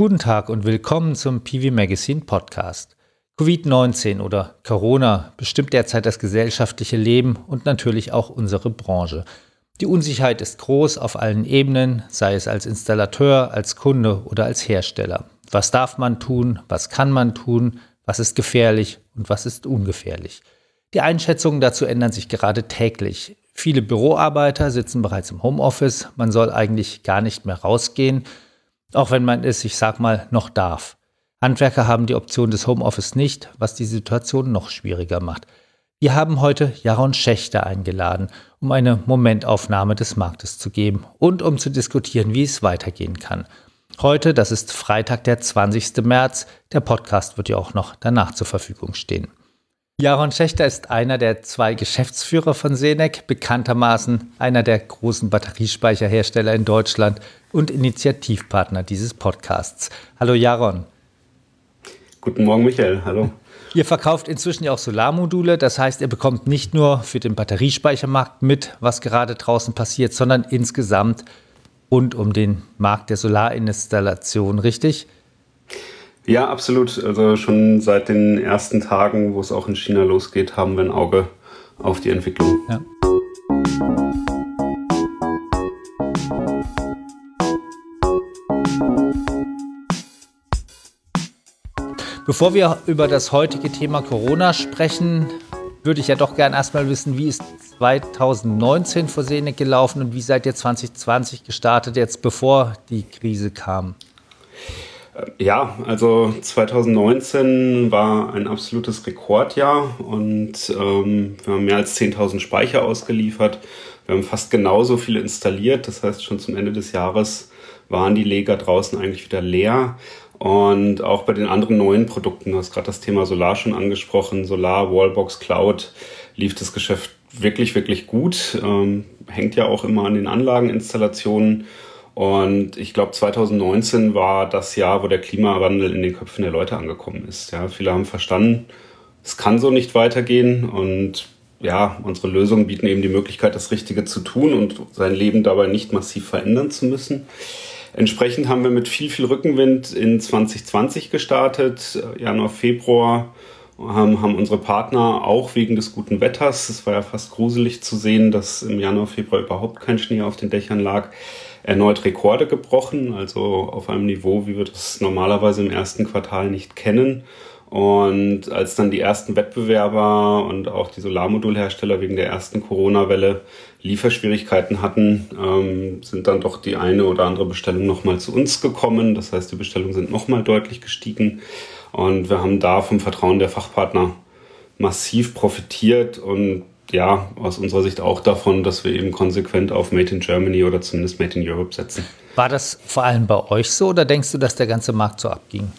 Guten Tag und willkommen zum PV Magazine Podcast. Covid-19 oder Corona bestimmt derzeit das gesellschaftliche Leben und natürlich auch unsere Branche. Die Unsicherheit ist groß auf allen Ebenen, sei es als Installateur, als Kunde oder als Hersteller. Was darf man tun? Was kann man tun? Was ist gefährlich und was ist ungefährlich? Die Einschätzungen dazu ändern sich gerade täglich. Viele Büroarbeiter sitzen bereits im Homeoffice. Man soll eigentlich gar nicht mehr rausgehen auch wenn man es, ich sag mal, noch darf. Handwerker haben die Option des Homeoffice nicht, was die Situation noch schwieriger macht. Wir haben heute Jaron Schächter eingeladen, um eine Momentaufnahme des Marktes zu geben und um zu diskutieren, wie es weitergehen kann. Heute, das ist Freitag, der 20. März. Der Podcast wird ja auch noch danach zur Verfügung stehen. Jaron Schächter ist einer der zwei Geschäftsführer von Senec, bekanntermaßen einer der großen Batteriespeicherhersteller in Deutschland und Initiativpartner dieses Podcasts. Hallo Jaron. Guten Morgen, Michael. Hallo. Ihr verkauft inzwischen ja auch Solarmodule, das heißt, ihr bekommt nicht nur für den Batteriespeichermarkt mit, was gerade draußen passiert, sondern insgesamt rund um den Markt der Solarinstallation, richtig? Ja, absolut. Also schon seit den ersten Tagen, wo es auch in China losgeht, haben wir ein Auge auf die Entwicklung. Ja. Bevor wir über das heutige Thema Corona sprechen, würde ich ja doch gerne erstmal wissen, wie ist 2019 vor Senec gelaufen und wie seid ihr 2020 gestartet, jetzt bevor die Krise kam? Ja, also 2019 war ein absolutes Rekordjahr und ähm, wir haben mehr als 10.000 Speicher ausgeliefert. Wir haben fast genauso viele installiert. Das heißt, schon zum Ende des Jahres waren die Leger draußen eigentlich wieder leer. Und auch bei den anderen neuen Produkten, du hast gerade das Thema Solar schon angesprochen, Solar, Wallbox, Cloud, lief das Geschäft wirklich, wirklich gut. Ähm, hängt ja auch immer an den Anlageninstallationen. Und ich glaube, 2019 war das Jahr, wo der Klimawandel in den Köpfen der Leute angekommen ist. Ja, viele haben verstanden, es kann so nicht weitergehen und ja, unsere Lösungen bieten eben die Möglichkeit, das Richtige zu tun und sein Leben dabei nicht massiv verändern zu müssen. Entsprechend haben wir mit viel, viel Rückenwind in 2020 gestartet. Januar, Februar haben, haben unsere Partner auch wegen des guten Wetters, es war ja fast gruselig zu sehen, dass im Januar, Februar überhaupt kein Schnee auf den Dächern lag, erneut Rekorde gebrochen, also auf einem Niveau, wie wir das normalerweise im ersten Quartal nicht kennen. Und als dann die ersten Wettbewerber und auch die Solarmodulhersteller wegen der ersten Corona-Welle Lieferschwierigkeiten hatten, ähm, sind dann doch die eine oder andere Bestellung nochmal zu uns gekommen. Das heißt, die Bestellungen sind nochmal deutlich gestiegen. Und wir haben da vom Vertrauen der Fachpartner massiv profitiert und ja, aus unserer Sicht auch davon, dass wir eben konsequent auf Made in Germany oder zumindest Made in Europe setzen. War das vor allem bei euch so oder denkst du, dass der ganze Markt so abging?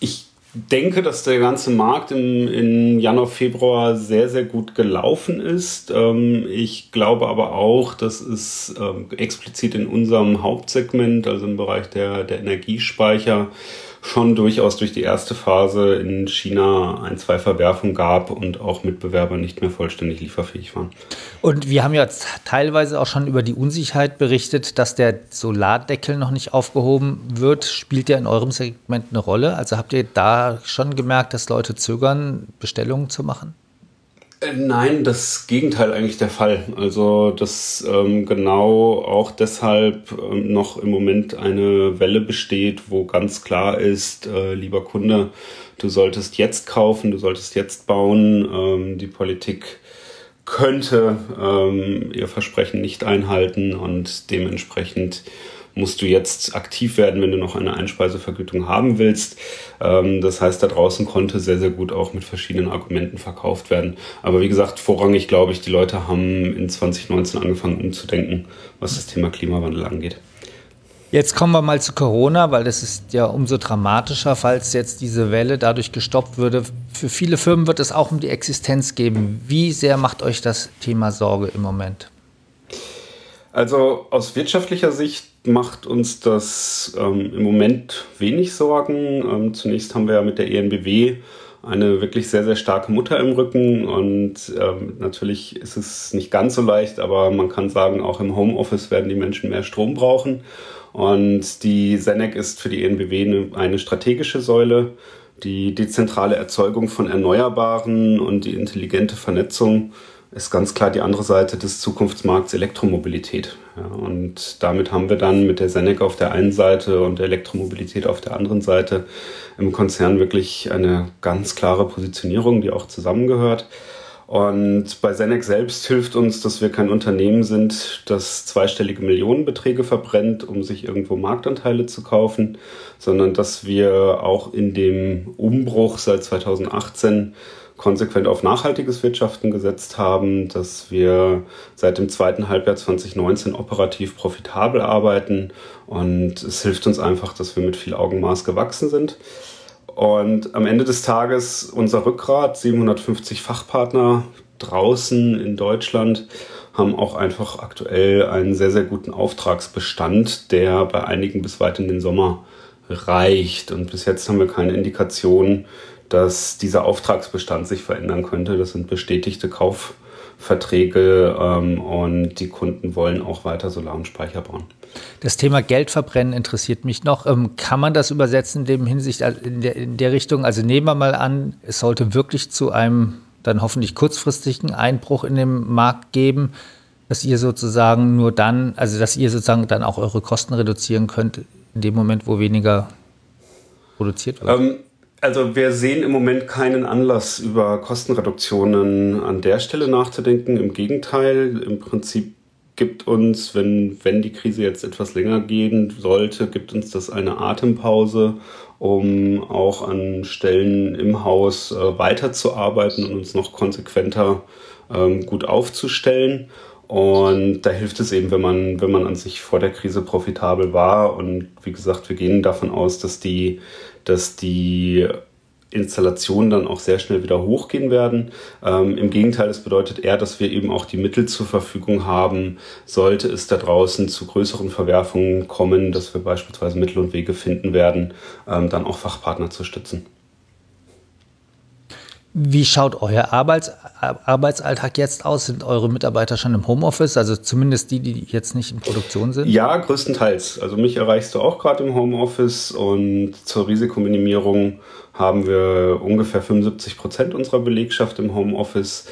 Ich denke, dass der ganze Markt im, in Januar, Februar sehr, sehr gut gelaufen ist. Ähm, ich glaube aber auch, dass es ähm, explizit in unserem Hauptsegment, also im Bereich der, der Energiespeicher, schon durchaus durch die erste Phase in China ein, zwei Verwerfungen gab und auch Mitbewerber nicht mehr vollständig lieferfähig waren. Und wir haben ja teilweise auch schon über die Unsicherheit berichtet, dass der Solardeckel noch nicht aufgehoben wird. Spielt der in eurem Segment eine Rolle? Also habt ihr da schon gemerkt, dass Leute zögern, Bestellungen zu machen? Äh, nein, das Gegenteil eigentlich der Fall. Also, dass ähm, genau auch deshalb ähm, noch im Moment eine Welle besteht, wo ganz klar ist, äh, lieber Kunde, du solltest jetzt kaufen, du solltest jetzt bauen. Ähm, die Politik könnte ähm, ihr Versprechen nicht einhalten und dementsprechend musst du jetzt aktiv werden, wenn du noch eine Einspeisevergütung haben willst. Ähm, das heißt, da draußen konnte sehr, sehr gut auch mit verschiedenen Argumenten verkauft werden. Aber wie gesagt, vorrangig glaube ich, die Leute haben in 2019 angefangen umzudenken, was das Thema Klimawandel angeht. Jetzt kommen wir mal zu Corona, weil das ist ja umso dramatischer, falls jetzt diese Welle dadurch gestoppt würde. Für viele Firmen wird es auch um die Existenz geben. Wie sehr macht euch das Thema Sorge im Moment? Also aus wirtschaftlicher Sicht macht uns das ähm, im Moment wenig Sorgen. Ähm, zunächst haben wir ja mit der ENBW eine wirklich sehr, sehr starke Mutter im Rücken und ähm, natürlich ist es nicht ganz so leicht, aber man kann sagen, auch im Homeoffice werden die Menschen mehr Strom brauchen. Und die Senec ist für die ENBW eine, eine strategische Säule. Die dezentrale Erzeugung von Erneuerbaren und die intelligente Vernetzung ist ganz klar die andere Seite des Zukunftsmarkts Elektromobilität. Ja, und damit haben wir dann mit der Senec auf der einen Seite und der Elektromobilität auf der anderen Seite im Konzern wirklich eine ganz klare Positionierung, die auch zusammengehört. Und bei Senec selbst hilft uns, dass wir kein Unternehmen sind, das zweistellige Millionenbeträge verbrennt, um sich irgendwo Marktanteile zu kaufen, sondern dass wir auch in dem Umbruch seit 2018 konsequent auf nachhaltiges Wirtschaften gesetzt haben, dass wir seit dem zweiten Halbjahr 2019 operativ profitabel arbeiten und es hilft uns einfach, dass wir mit viel Augenmaß gewachsen sind. Und am Ende des Tages unser Rückgrat, 750 Fachpartner draußen in Deutschland, haben auch einfach aktuell einen sehr, sehr guten Auftragsbestand, der bei einigen bis weit in den Sommer reicht. Und bis jetzt haben wir keine Indikation, dass dieser Auftragsbestand sich verändern könnte. Das sind bestätigte Kaufverträge ähm, und die Kunden wollen auch weiter Solar- und Speicher bauen. Das Thema Geldverbrennen interessiert mich noch. Ähm, kann man das übersetzen in dem Hinsicht also in der, in der Richtung? Also nehmen wir mal an, es sollte wirklich zu einem dann hoffentlich kurzfristigen Einbruch in den Markt geben, dass ihr sozusagen nur dann, also dass ihr sozusagen dann auch eure Kosten reduzieren könnt in dem Moment, wo weniger produziert wird? Ähm, also wir sehen im Moment keinen Anlass, über Kostenreduktionen an der Stelle nachzudenken. Im Gegenteil, im Prinzip gibt uns, wenn, wenn die Krise jetzt etwas länger gehen sollte, gibt uns das eine Atempause, um auch an Stellen im Haus äh, weiterzuarbeiten und uns noch konsequenter ähm, gut aufzustellen. Und da hilft es eben, wenn man, wenn man an sich vor der Krise profitabel war. Und wie gesagt, wir gehen davon aus, dass die, dass die Installationen dann auch sehr schnell wieder hochgehen werden. Ähm, Im Gegenteil, es bedeutet eher, dass wir eben auch die Mittel zur Verfügung haben, sollte es da draußen zu größeren Verwerfungen kommen, dass wir beispielsweise Mittel und Wege finden werden, ähm, dann auch Fachpartner zu stützen. Wie schaut euer Arbeits Arbeitsalltag jetzt aus? Sind eure Mitarbeiter schon im Homeoffice? Also zumindest die, die jetzt nicht in Produktion sind? Ja, größtenteils. Also mich erreichst du auch gerade im Homeoffice und zur Risikominimierung haben wir ungefähr 75 Prozent unserer Belegschaft im Homeoffice.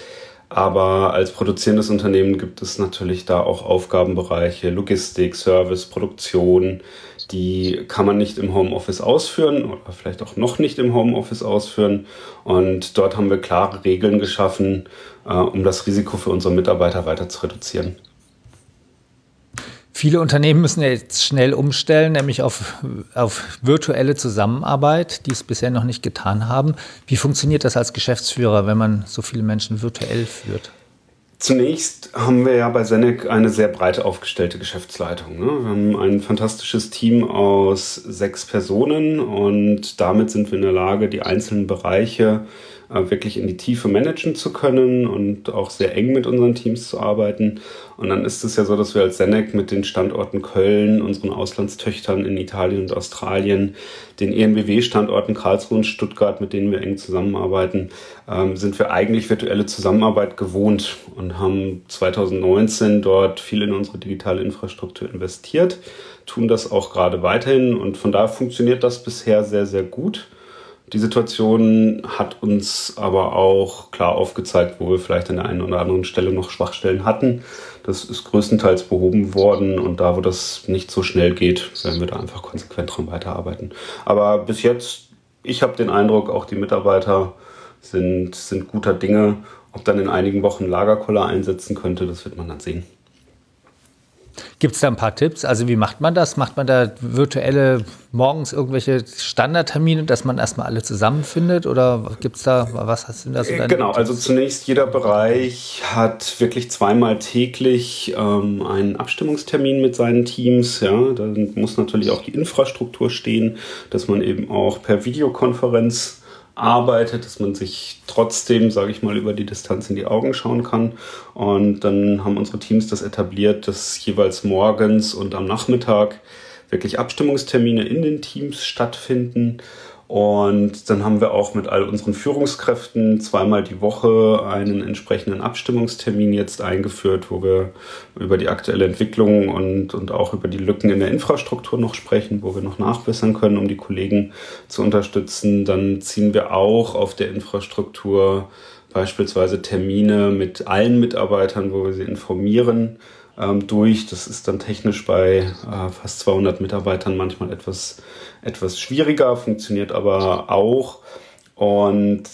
Aber als produzierendes Unternehmen gibt es natürlich da auch Aufgabenbereiche, Logistik, Service, Produktion, die kann man nicht im Homeoffice ausführen oder vielleicht auch noch nicht im Homeoffice ausführen. Und dort haben wir klare Regeln geschaffen, äh, um das Risiko für unsere Mitarbeiter weiter zu reduzieren. Viele Unternehmen müssen jetzt schnell umstellen, nämlich auf, auf virtuelle Zusammenarbeit, die es bisher noch nicht getan haben. Wie funktioniert das als Geschäftsführer, wenn man so viele Menschen virtuell führt? Zunächst haben wir ja bei Senec eine sehr breit aufgestellte Geschäftsleitung. Ne? Wir haben ein fantastisches Team aus sechs Personen und damit sind wir in der Lage, die einzelnen Bereiche wirklich in die Tiefe managen zu können und auch sehr eng mit unseren Teams zu arbeiten. Und dann ist es ja so, dass wir als Senec mit den Standorten Köln, unseren Auslandstöchtern in Italien und Australien, den ENBW-Standorten Karlsruhe und Stuttgart, mit denen wir eng zusammenarbeiten, ähm, sind wir eigentlich virtuelle Zusammenarbeit gewohnt und haben 2019 dort viel in unsere digitale Infrastruktur investiert, tun das auch gerade weiterhin und von daher funktioniert das bisher sehr, sehr gut. Die Situation hat uns aber auch klar aufgezeigt, wo wir vielleicht an der einen oder anderen Stelle noch Schwachstellen hatten. Das ist größtenteils behoben worden und da, wo das nicht so schnell geht, werden wir da einfach konsequent dran weiterarbeiten. Aber bis jetzt, ich habe den Eindruck, auch die Mitarbeiter sind, sind guter Dinge. Ob dann in einigen Wochen Lagerkoller einsetzen könnte, das wird man dann sehen. Gibt es da ein paar Tipps? Also wie macht man das? Macht man da virtuelle morgens irgendwelche Standardtermine, dass man erstmal alle zusammenfindet? Oder gibt es da, was hast du da so Genau, also zunächst jeder Bereich hat wirklich zweimal täglich ähm, einen Abstimmungstermin mit seinen Teams. Ja, da muss natürlich auch die Infrastruktur stehen, dass man eben auch per Videokonferenz arbeitet, dass man sich trotzdem, sage ich mal, über die Distanz in die Augen schauen kann. Und dann haben unsere Teams das etabliert, dass jeweils morgens und am Nachmittag wirklich Abstimmungstermine in den Teams stattfinden. Und dann haben wir auch mit all unseren Führungskräften zweimal die Woche einen entsprechenden Abstimmungstermin jetzt eingeführt, wo wir über die aktuelle Entwicklung und, und auch über die Lücken in der Infrastruktur noch sprechen, wo wir noch nachbessern können, um die Kollegen zu unterstützen. Dann ziehen wir auch auf der Infrastruktur beispielsweise Termine mit allen Mitarbeitern, wo wir sie informieren ähm, durch. Das ist dann technisch bei äh, fast 200 Mitarbeitern manchmal etwas, etwas schwieriger, funktioniert aber auch. Und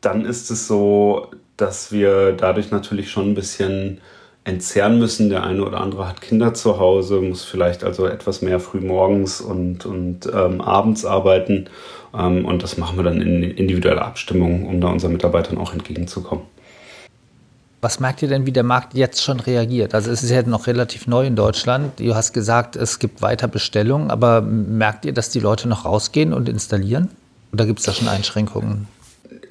dann ist es so, dass wir dadurch natürlich schon ein bisschen entzerren müssen. Der eine oder andere hat Kinder zu Hause, muss vielleicht also etwas mehr früh morgens und, und ähm, abends arbeiten. Ähm, und das machen wir dann in individueller Abstimmung, um da unseren Mitarbeitern auch entgegenzukommen. Was merkt ihr denn, wie der Markt jetzt schon reagiert? Also es ist ja noch relativ neu in Deutschland. Du hast gesagt, es gibt weiter Bestellungen, aber merkt ihr, dass die Leute noch rausgehen und installieren? Oder gibt es da schon Einschränkungen?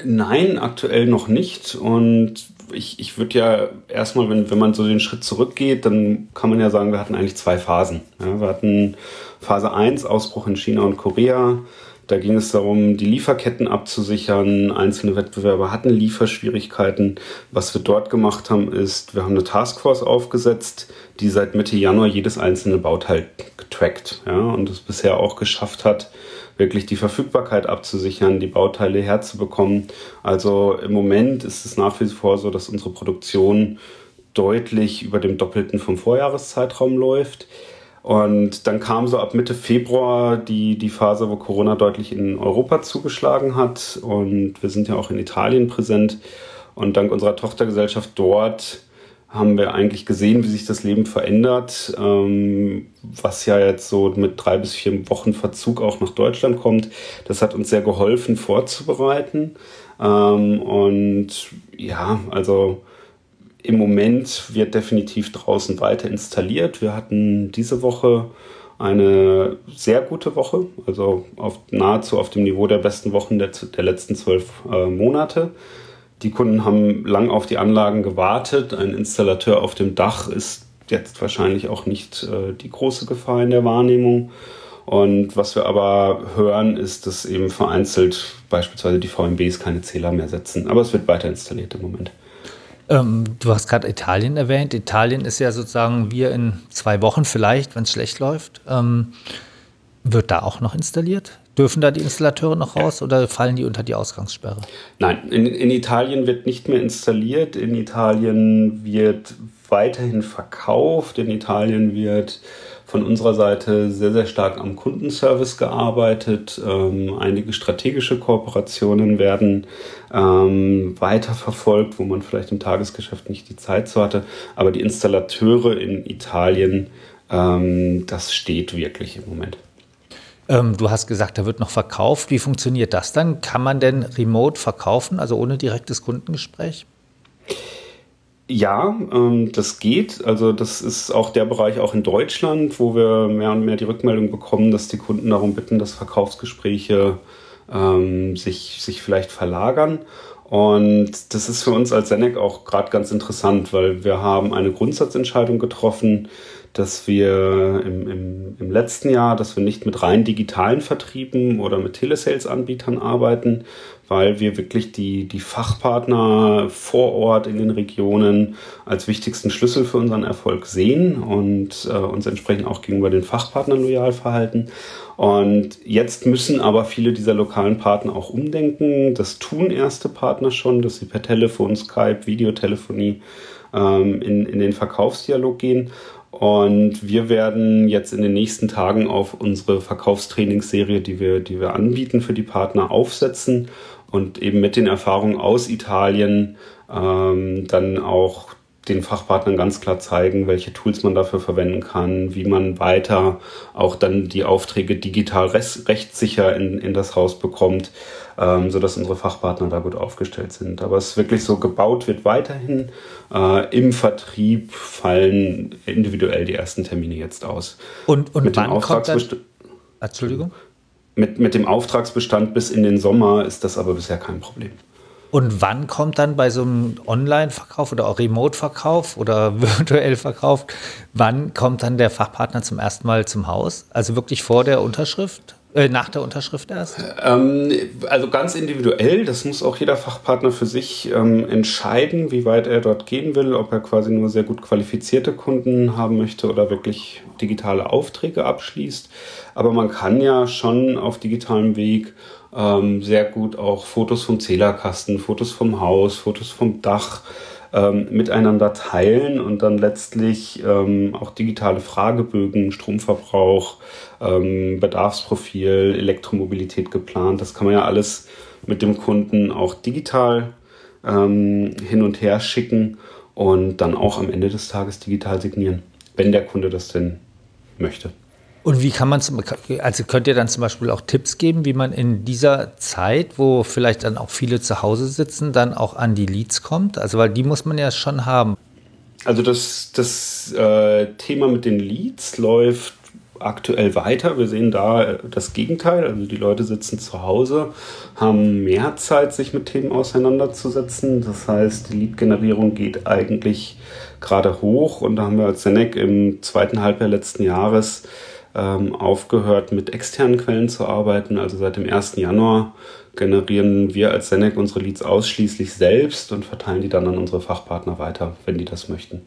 Nein, aktuell noch nicht. Und ich, ich würde ja erstmal, wenn, wenn man so den Schritt zurückgeht, dann kann man ja sagen, wir hatten eigentlich zwei Phasen. Ja, wir hatten Phase 1, Ausbruch in China und Korea. Da ging es darum, die Lieferketten abzusichern. Einzelne Wettbewerber hatten Lieferschwierigkeiten. Was wir dort gemacht haben, ist, wir haben eine Taskforce aufgesetzt, die seit Mitte Januar jedes einzelne Bauteil getrackt ja, und es bisher auch geschafft hat, wirklich die Verfügbarkeit abzusichern, die Bauteile herzubekommen. Also im Moment ist es nach wie vor so, dass unsere Produktion deutlich über dem Doppelten vom Vorjahreszeitraum läuft. Und dann kam so ab Mitte Februar die, die Phase, wo Corona deutlich in Europa zugeschlagen hat. Und wir sind ja auch in Italien präsent. Und dank unserer Tochtergesellschaft dort haben wir eigentlich gesehen, wie sich das Leben verändert, ähm, was ja jetzt so mit drei bis vier Wochen Verzug auch nach Deutschland kommt. Das hat uns sehr geholfen vorzubereiten. Ähm, und ja, also im Moment wird definitiv draußen weiter installiert. Wir hatten diese Woche eine sehr gute Woche, also auf, nahezu auf dem Niveau der besten Wochen der, der letzten zwölf äh, Monate. Die Kunden haben lang auf die Anlagen gewartet. Ein Installateur auf dem Dach ist jetzt wahrscheinlich auch nicht äh, die große Gefahr in der Wahrnehmung. Und was wir aber hören, ist, dass eben vereinzelt beispielsweise die VMBs keine Zähler mehr setzen. Aber es wird weiter installiert im Moment. Ähm, du hast gerade Italien erwähnt. Italien ist ja sozusagen wir in zwei Wochen vielleicht, wenn es schlecht läuft. Ähm, wird da auch noch installiert? Dürfen da die Installateure noch raus ja. oder fallen die unter die Ausgangssperre? Nein, in, in, Italien wird nicht mehr installiert. In Italien wird weiterhin verkauft. In Italien wird von unserer Seite sehr, sehr stark am Kundenservice gearbeitet. Ähm, einige strategische Kooperationen werden ähm, weiterverfolgt, wo man vielleicht im Tagesgeschäft nicht die Zeit zu hatte. Aber die Installateure in Italien, ähm, das steht wirklich im Moment. Ähm, du hast gesagt, da wird noch verkauft. Wie funktioniert das dann? Kann man denn remote verkaufen, also ohne direktes Kundengespräch? Ja, ähm, das geht. Also das ist auch der Bereich auch in Deutschland, wo wir mehr und mehr die Rückmeldung bekommen, dass die Kunden darum bitten, dass Verkaufsgespräche ähm, sich, sich vielleicht verlagern. Und das ist für uns als Senec auch gerade ganz interessant, weil wir haben eine Grundsatzentscheidung getroffen, dass wir im, im, im letzten Jahr, dass wir nicht mit rein digitalen Vertrieben oder mit Telesales-Anbietern arbeiten, weil wir wirklich die, die Fachpartner vor Ort in den Regionen als wichtigsten Schlüssel für unseren Erfolg sehen und äh, uns entsprechend auch gegenüber den Fachpartnern loyal verhalten. Und jetzt müssen aber viele dieser lokalen Partner auch umdenken. Das tun erste Partner schon, dass sie per Telefon, Skype, Videotelefonie ähm, in, in den Verkaufsdialog gehen. Und wir werden jetzt in den nächsten Tagen auf unsere Verkaufstrainingsserie, die wir, die wir anbieten für die Partner, aufsetzen und eben mit den Erfahrungen aus Italien ähm, dann auch den Fachpartnern ganz klar zeigen, welche Tools man dafür verwenden kann, wie man weiter auch dann die Aufträge digital rechtssicher in, in das Haus bekommt, ähm, sodass unsere Fachpartner da gut aufgestellt sind. Aber es ist wirklich so, gebaut wird weiterhin. Äh, Im Vertrieb fallen individuell die ersten Termine jetzt aus. Und, und mit wann kommt dann, Entschuldigung? Mit, mit dem Auftragsbestand bis in den Sommer ist das aber bisher kein Problem. Und wann kommt dann bei so einem Online-Verkauf oder auch Remote-Verkauf oder virtuell Verkauf, wann kommt dann der Fachpartner zum ersten Mal zum Haus? Also wirklich vor der Unterschrift? Äh, nach der Unterschrift erst? Ähm, also ganz individuell, das muss auch jeder Fachpartner für sich ähm, entscheiden, wie weit er dort gehen will, ob er quasi nur sehr gut qualifizierte Kunden haben möchte oder wirklich digitale Aufträge abschließt. Aber man kann ja schon auf digitalem Weg ähm, sehr gut auch Fotos vom Zählerkasten, Fotos vom Haus, Fotos vom Dach, ähm, miteinander teilen und dann letztlich ähm, auch digitale Fragebögen, Stromverbrauch, ähm, Bedarfsprofil, Elektromobilität geplant. Das kann man ja alles mit dem Kunden auch digital ähm, hin und her schicken und dann auch am Ende des Tages digital signieren, wenn der Kunde das denn möchte. Und wie kann man also könnt ihr dann zum Beispiel auch Tipps geben, wie man in dieser Zeit, wo vielleicht dann auch viele zu Hause sitzen, dann auch an die Leads kommt? Also, weil die muss man ja schon haben. Also das, das äh, Thema mit den Leads läuft aktuell weiter. Wir sehen da das Gegenteil. Also die Leute sitzen zu Hause, haben mehr Zeit, sich mit Themen auseinanderzusetzen. Das heißt, die Lead-Generierung geht eigentlich gerade hoch. Und da haben wir als Senec im zweiten Halbjahr letzten Jahres ähm, aufgehört, mit externen Quellen zu arbeiten. Also seit dem 1. Januar generieren wir als Senec unsere Leads ausschließlich selbst und verteilen die dann an unsere Fachpartner weiter, wenn die das möchten.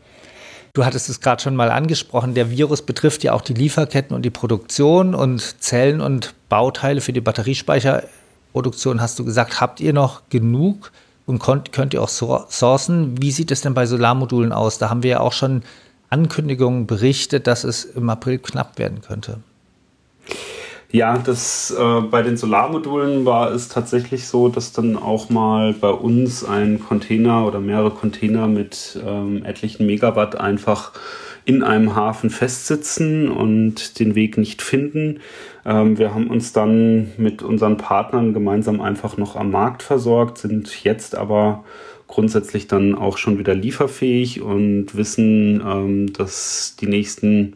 Du hattest es gerade schon mal angesprochen, der Virus betrifft ja auch die Lieferketten und die Produktion und Zellen und Bauteile für die Batteriespeicherproduktion. Hast du gesagt, habt ihr noch genug und könnt, könnt ihr auch sourcen? Wie sieht es denn bei Solarmodulen aus? Da haben wir ja auch schon Ankündigungen berichtet, dass es im April knapp werden könnte. Ja, das äh, bei den Solarmodulen war es tatsächlich so, dass dann auch mal bei uns ein Container oder mehrere Container mit ähm, etlichen Megawatt einfach in einem Hafen festsitzen und den Weg nicht finden. Ähm, wir haben uns dann mit unseren Partnern gemeinsam einfach noch am Markt versorgt, sind jetzt aber grundsätzlich dann auch schon wieder lieferfähig und wissen, ähm, dass die nächsten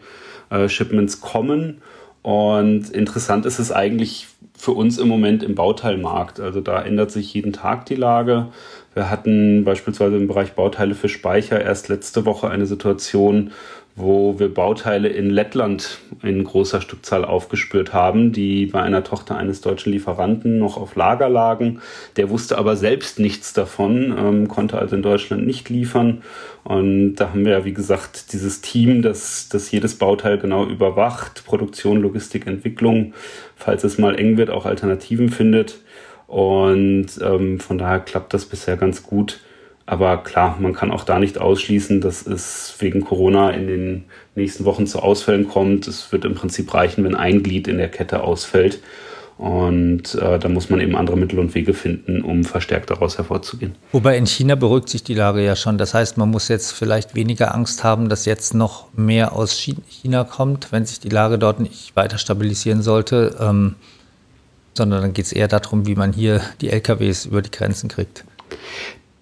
äh, Shipments kommen. Und interessant ist es eigentlich für uns im Moment im Bauteilmarkt. Also da ändert sich jeden Tag die Lage. Wir hatten beispielsweise im Bereich Bauteile für Speicher erst letzte Woche eine Situation, wo wir Bauteile in Lettland in großer Stückzahl aufgespürt haben, die bei einer Tochter eines deutschen Lieferanten noch auf Lager lagen. Der wusste aber selbst nichts davon, ähm, konnte also in Deutschland nicht liefern. Und da haben wir ja, wie gesagt, dieses Team, das, das jedes Bauteil genau überwacht, Produktion, Logistik, Entwicklung, falls es mal eng wird, auch Alternativen findet. Und ähm, von daher klappt das bisher ganz gut. Aber klar, man kann auch da nicht ausschließen, dass es wegen Corona in den nächsten Wochen zu Ausfällen kommt. Es wird im Prinzip reichen, wenn ein Glied in der Kette ausfällt. Und äh, da muss man eben andere Mittel und Wege finden, um verstärkt daraus hervorzugehen. Wobei in China beruhigt sich die Lage ja schon. Das heißt, man muss jetzt vielleicht weniger Angst haben, dass jetzt noch mehr aus China kommt, wenn sich die Lage dort nicht weiter stabilisieren sollte. Ähm, sondern dann geht es eher darum, wie man hier die LKWs über die Grenzen kriegt.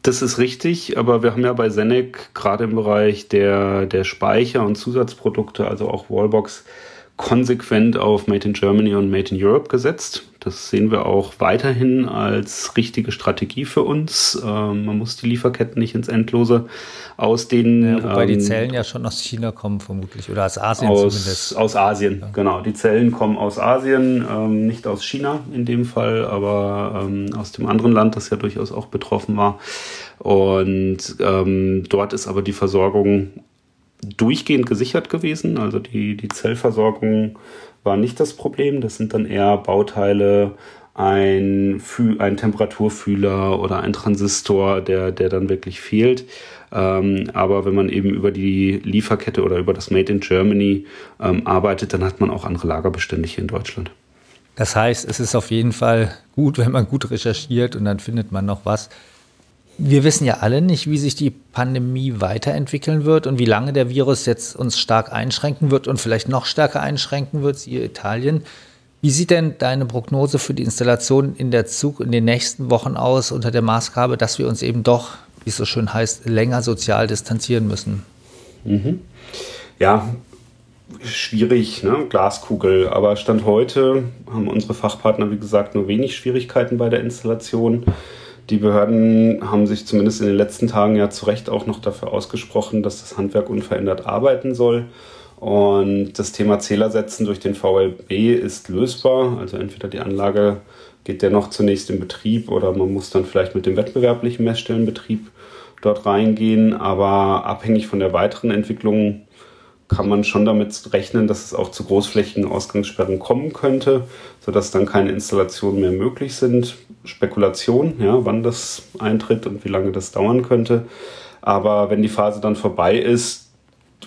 Das ist richtig, aber wir haben ja bei Senec gerade im Bereich der, der Speicher und Zusatzprodukte, also auch Wallbox, konsequent auf Made in Germany und Made in Europe gesetzt. Das sehen wir auch weiterhin als richtige Strategie für uns. Ähm, man muss die Lieferketten nicht ins Endlose ausdehnen. Ja, wobei ähm, die Zellen ja schon aus China kommen vermutlich oder aus Asien aus, zumindest. Aus Asien, ja. genau. Die Zellen kommen aus Asien, ähm, nicht aus China in dem Fall, aber ähm, aus dem anderen Land, das ja durchaus auch betroffen war. Und ähm, dort ist aber die Versorgung durchgehend gesichert gewesen. Also die, die Zellversorgung war nicht das Problem. Das sind dann eher Bauteile, ein, ein Temperaturfühler oder ein Transistor, der, der dann wirklich fehlt. Ähm, aber wenn man eben über die Lieferkette oder über das Made in Germany ähm, arbeitet, dann hat man auch andere Lagerbestände hier in Deutschland. Das heißt, es ist auf jeden Fall gut, wenn man gut recherchiert und dann findet man noch was. Wir wissen ja alle nicht, wie sich die Pandemie weiterentwickeln wird und wie lange der Virus jetzt uns stark einschränken wird und vielleicht noch stärker einschränken wird, siehe Italien. Wie sieht denn deine Prognose für die Installation in der Zug in den nächsten Wochen aus unter der Maßgabe, dass wir uns eben doch, wie es so schön heißt, länger sozial distanzieren müssen? Mhm. Ja, schwierig, ne? Glaskugel. Aber Stand heute haben unsere Fachpartner, wie gesagt, nur wenig Schwierigkeiten bei der Installation. Die Behörden haben sich zumindest in den letzten Tagen ja zu Recht auch noch dafür ausgesprochen, dass das Handwerk unverändert arbeiten soll. Und das Thema Zählersetzen durch den VLB ist lösbar. Also entweder die Anlage geht dennoch zunächst in Betrieb oder man muss dann vielleicht mit dem wettbewerblichen Messstellenbetrieb dort reingehen. Aber abhängig von der weiteren Entwicklung kann man schon damit rechnen, dass es auch zu großflächigen Ausgangssperren kommen könnte, sodass dann keine Installationen mehr möglich sind. Spekulation, ja, wann das eintritt und wie lange das dauern könnte. Aber wenn die Phase dann vorbei ist,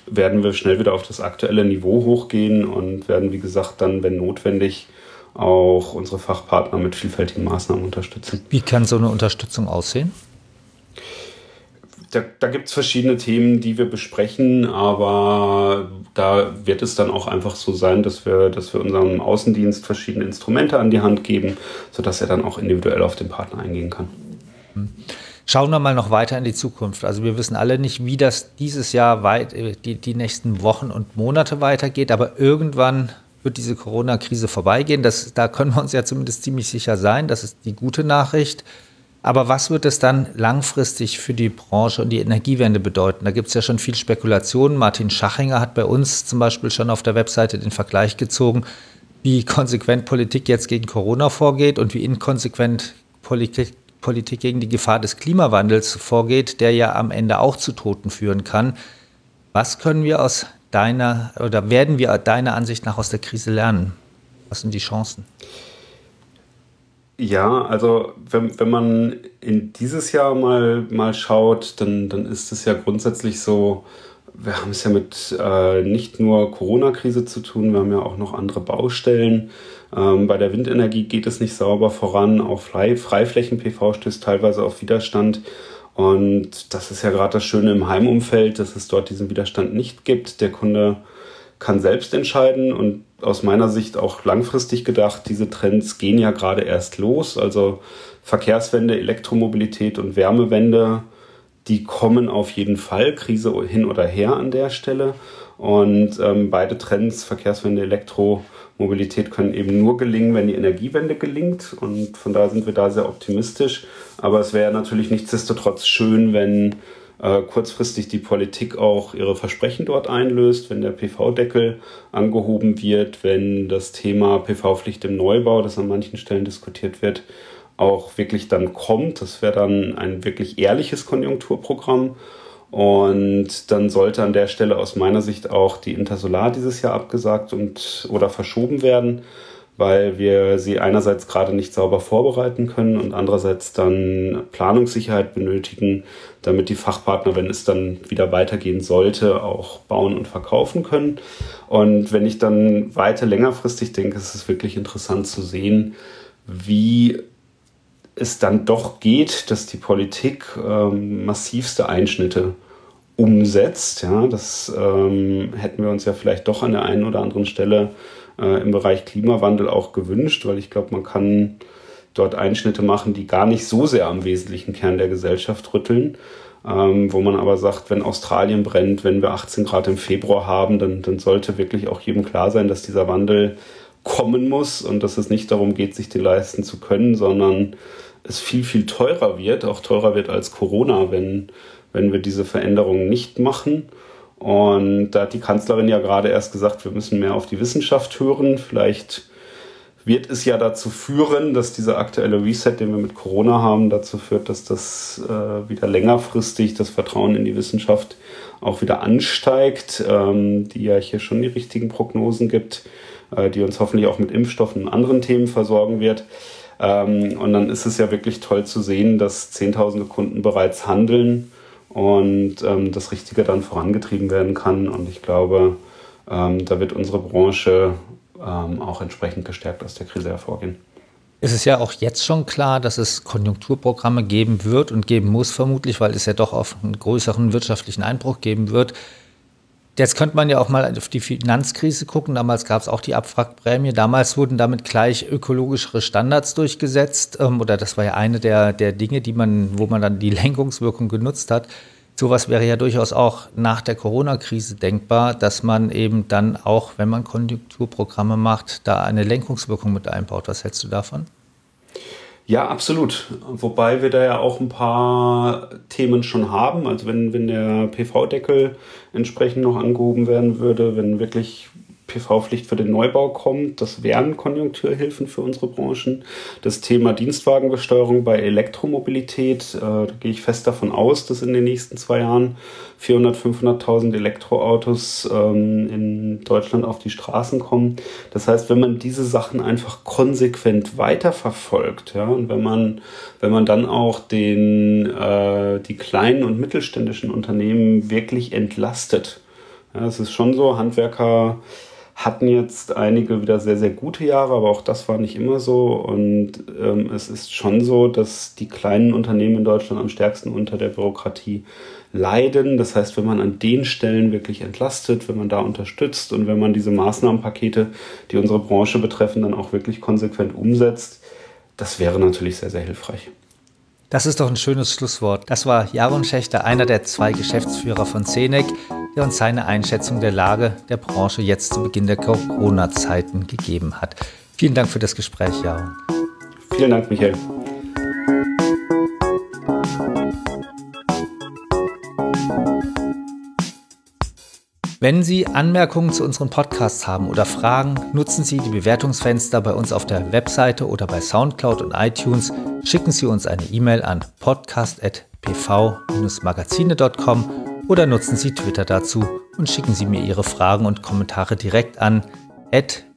werden wir schnell wieder auf das aktuelle Niveau hochgehen und werden, wie gesagt, dann, wenn notwendig, auch unsere Fachpartner mit vielfältigen Maßnahmen unterstützen. Wie kann so eine Unterstützung aussehen? Da, da gibt es verschiedene Themen, die wir besprechen, aber da wird es dann auch einfach so sein, dass wir, dass wir unserem Außendienst verschiedene Instrumente an die Hand geben, sodass er dann auch individuell auf den Partner eingehen kann. Schauen wir mal noch weiter in die Zukunft. Also wir wissen alle nicht, wie das dieses Jahr weit, die, die nächsten Wochen und Monate weitergeht, aber irgendwann wird diese Corona-Krise vorbeigehen. Das, da können wir uns ja zumindest ziemlich sicher sein. Das ist die gute Nachricht. Aber was wird es dann langfristig für die Branche und die Energiewende bedeuten? Da gibt es ja schon viel Spekulation. Martin Schachinger hat bei uns zum Beispiel schon auf der Webseite den Vergleich gezogen, wie konsequent Politik jetzt gegen Corona vorgeht und wie inkonsequent Politik Politik gegen die Gefahr des Klimawandels vorgeht, der ja am Ende auch zu Toten führen kann. Was können wir aus deiner oder werden wir deiner Ansicht nach aus der Krise lernen? Was sind die Chancen? Ja, also wenn, wenn man in dieses Jahr mal, mal schaut, dann, dann ist es ja grundsätzlich so, wir haben es ja mit äh, nicht nur Corona-Krise zu tun, wir haben ja auch noch andere Baustellen. Ähm, bei der Windenergie geht es nicht sauber voran. Auch Frei Freiflächen-PV stößt teilweise auf Widerstand. Und das ist ja gerade das Schöne im Heimumfeld, dass es dort diesen Widerstand nicht gibt. Der Kunde kann selbst entscheiden und aus meiner Sicht auch langfristig gedacht, diese Trends gehen ja gerade erst los. Also Verkehrswende, Elektromobilität und Wärmewende, die kommen auf jeden Fall, Krise hin oder her an der Stelle. Und ähm, beide Trends, Verkehrswende, Elektro, Mobilität können eben nur gelingen, wenn die Energiewende gelingt. Und von daher sind wir da sehr optimistisch. Aber es wäre natürlich nichtsdestotrotz schön, wenn äh, kurzfristig die Politik auch ihre Versprechen dort einlöst, wenn der PV-Deckel angehoben wird, wenn das Thema PV-Pflicht im Neubau, das an manchen Stellen diskutiert wird, auch wirklich dann kommt. Das wäre dann ein wirklich ehrliches Konjunkturprogramm und dann sollte an der Stelle aus meiner Sicht auch die Intersolar dieses Jahr abgesagt und oder verschoben werden, weil wir sie einerseits gerade nicht sauber vorbereiten können und andererseits dann Planungssicherheit benötigen, damit die Fachpartner, wenn es dann wieder weitergehen sollte, auch bauen und verkaufen können. Und wenn ich dann weiter längerfristig denke, ist es wirklich interessant zu sehen, wie es dann doch geht, dass die Politik ähm, massivste Einschnitte umsetzt. Ja, das ähm, hätten wir uns ja vielleicht doch an der einen oder anderen Stelle im Bereich Klimawandel auch gewünscht, weil ich glaube, man kann dort Einschnitte machen, die gar nicht so sehr am wesentlichen Kern der Gesellschaft rütteln. Ähm, wo man aber sagt, wenn Australien brennt, wenn wir 18 Grad im Februar haben, dann, dann sollte wirklich auch jedem klar sein, dass dieser Wandel kommen muss und dass es nicht darum geht, sich den leisten zu können, sondern es viel, viel teurer wird, auch teurer wird als Corona, wenn, wenn wir diese Veränderungen nicht machen. Und da hat die Kanzlerin ja gerade erst gesagt, wir müssen mehr auf die Wissenschaft hören. Vielleicht wird es ja dazu führen, dass dieser aktuelle Reset, den wir mit Corona haben, dazu führt, dass das äh, wieder längerfristig das Vertrauen in die Wissenschaft auch wieder ansteigt, ähm, die ja hier schon die richtigen Prognosen gibt, äh, die uns hoffentlich auch mit Impfstoffen und anderen Themen versorgen wird. Ähm, und dann ist es ja wirklich toll zu sehen, dass Zehntausende Kunden bereits handeln und ähm, das Richtige dann vorangetrieben werden kann. Und ich glaube, ähm, da wird unsere Branche ähm, auch entsprechend gestärkt aus der Krise hervorgehen. Es ist ja auch jetzt schon klar, dass es Konjunkturprogramme geben wird und geben muss, vermutlich, weil es ja doch auf einen größeren wirtschaftlichen Einbruch geben wird. Jetzt könnte man ja auch mal auf die Finanzkrise gucken. Damals gab es auch die Abwrackprämie. Damals wurden damit gleich ökologischere Standards durchgesetzt. Ähm, oder das war ja eine der, der Dinge, die man, wo man dann die Lenkungswirkung genutzt hat. Sowas wäre ja durchaus auch nach der Corona-Krise denkbar, dass man eben dann auch, wenn man Konjunkturprogramme macht, da eine Lenkungswirkung mit einbaut. Was hältst du davon? Ja, absolut. Wobei wir da ja auch ein paar Themen schon haben. Also wenn, wenn der PV-Deckel entsprechend noch angehoben werden würde, wenn wirklich PV-Pflicht für den Neubau kommt. Das wären Konjunkturhilfen für unsere Branchen. Das Thema Dienstwagenbesteuerung bei Elektromobilität, äh, da gehe ich fest davon aus, dass in den nächsten zwei Jahren 400, 500.000 Elektroautos ähm, in Deutschland auf die Straßen kommen. Das heißt, wenn man diese Sachen einfach konsequent weiterverfolgt, ja, und wenn man, wenn man dann auch den, äh, die kleinen und mittelständischen Unternehmen wirklich entlastet, ja, es ist schon so, Handwerker hatten jetzt einige wieder sehr, sehr gute Jahre, aber auch das war nicht immer so. Und ähm, es ist schon so, dass die kleinen Unternehmen in Deutschland am stärksten unter der Bürokratie leiden. Das heißt, wenn man an den Stellen wirklich entlastet, wenn man da unterstützt und wenn man diese Maßnahmenpakete, die unsere Branche betreffen, dann auch wirklich konsequent umsetzt, das wäre natürlich sehr, sehr hilfreich. Das ist doch ein schönes Schlusswort. Das war Jaron Schächter, einer der zwei Geschäftsführer von Cenec, der uns seine Einschätzung der Lage der Branche jetzt zu Beginn der Corona-Zeiten gegeben hat. Vielen Dank für das Gespräch, Jaron. Vielen Dank, Michael. Wenn Sie Anmerkungen zu unseren Podcasts haben oder Fragen, nutzen Sie die Bewertungsfenster bei uns auf der Webseite oder bei SoundCloud und iTunes. Schicken Sie uns eine E-Mail an podcast.pv-magazine.com oder nutzen Sie Twitter dazu und schicken Sie mir Ihre Fragen und Kommentare direkt an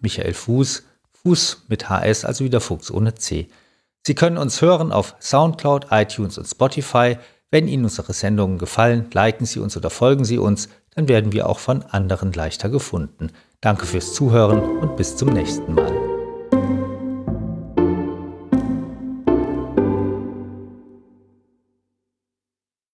Michael Fuß, Fuß mit HS, also wieder Fuchs ohne C. Sie können uns hören auf SoundCloud, iTunes und Spotify. Wenn Ihnen unsere Sendungen gefallen, liken Sie uns oder folgen Sie uns, dann werden wir auch von anderen leichter gefunden. Danke fürs Zuhören und bis zum nächsten Mal.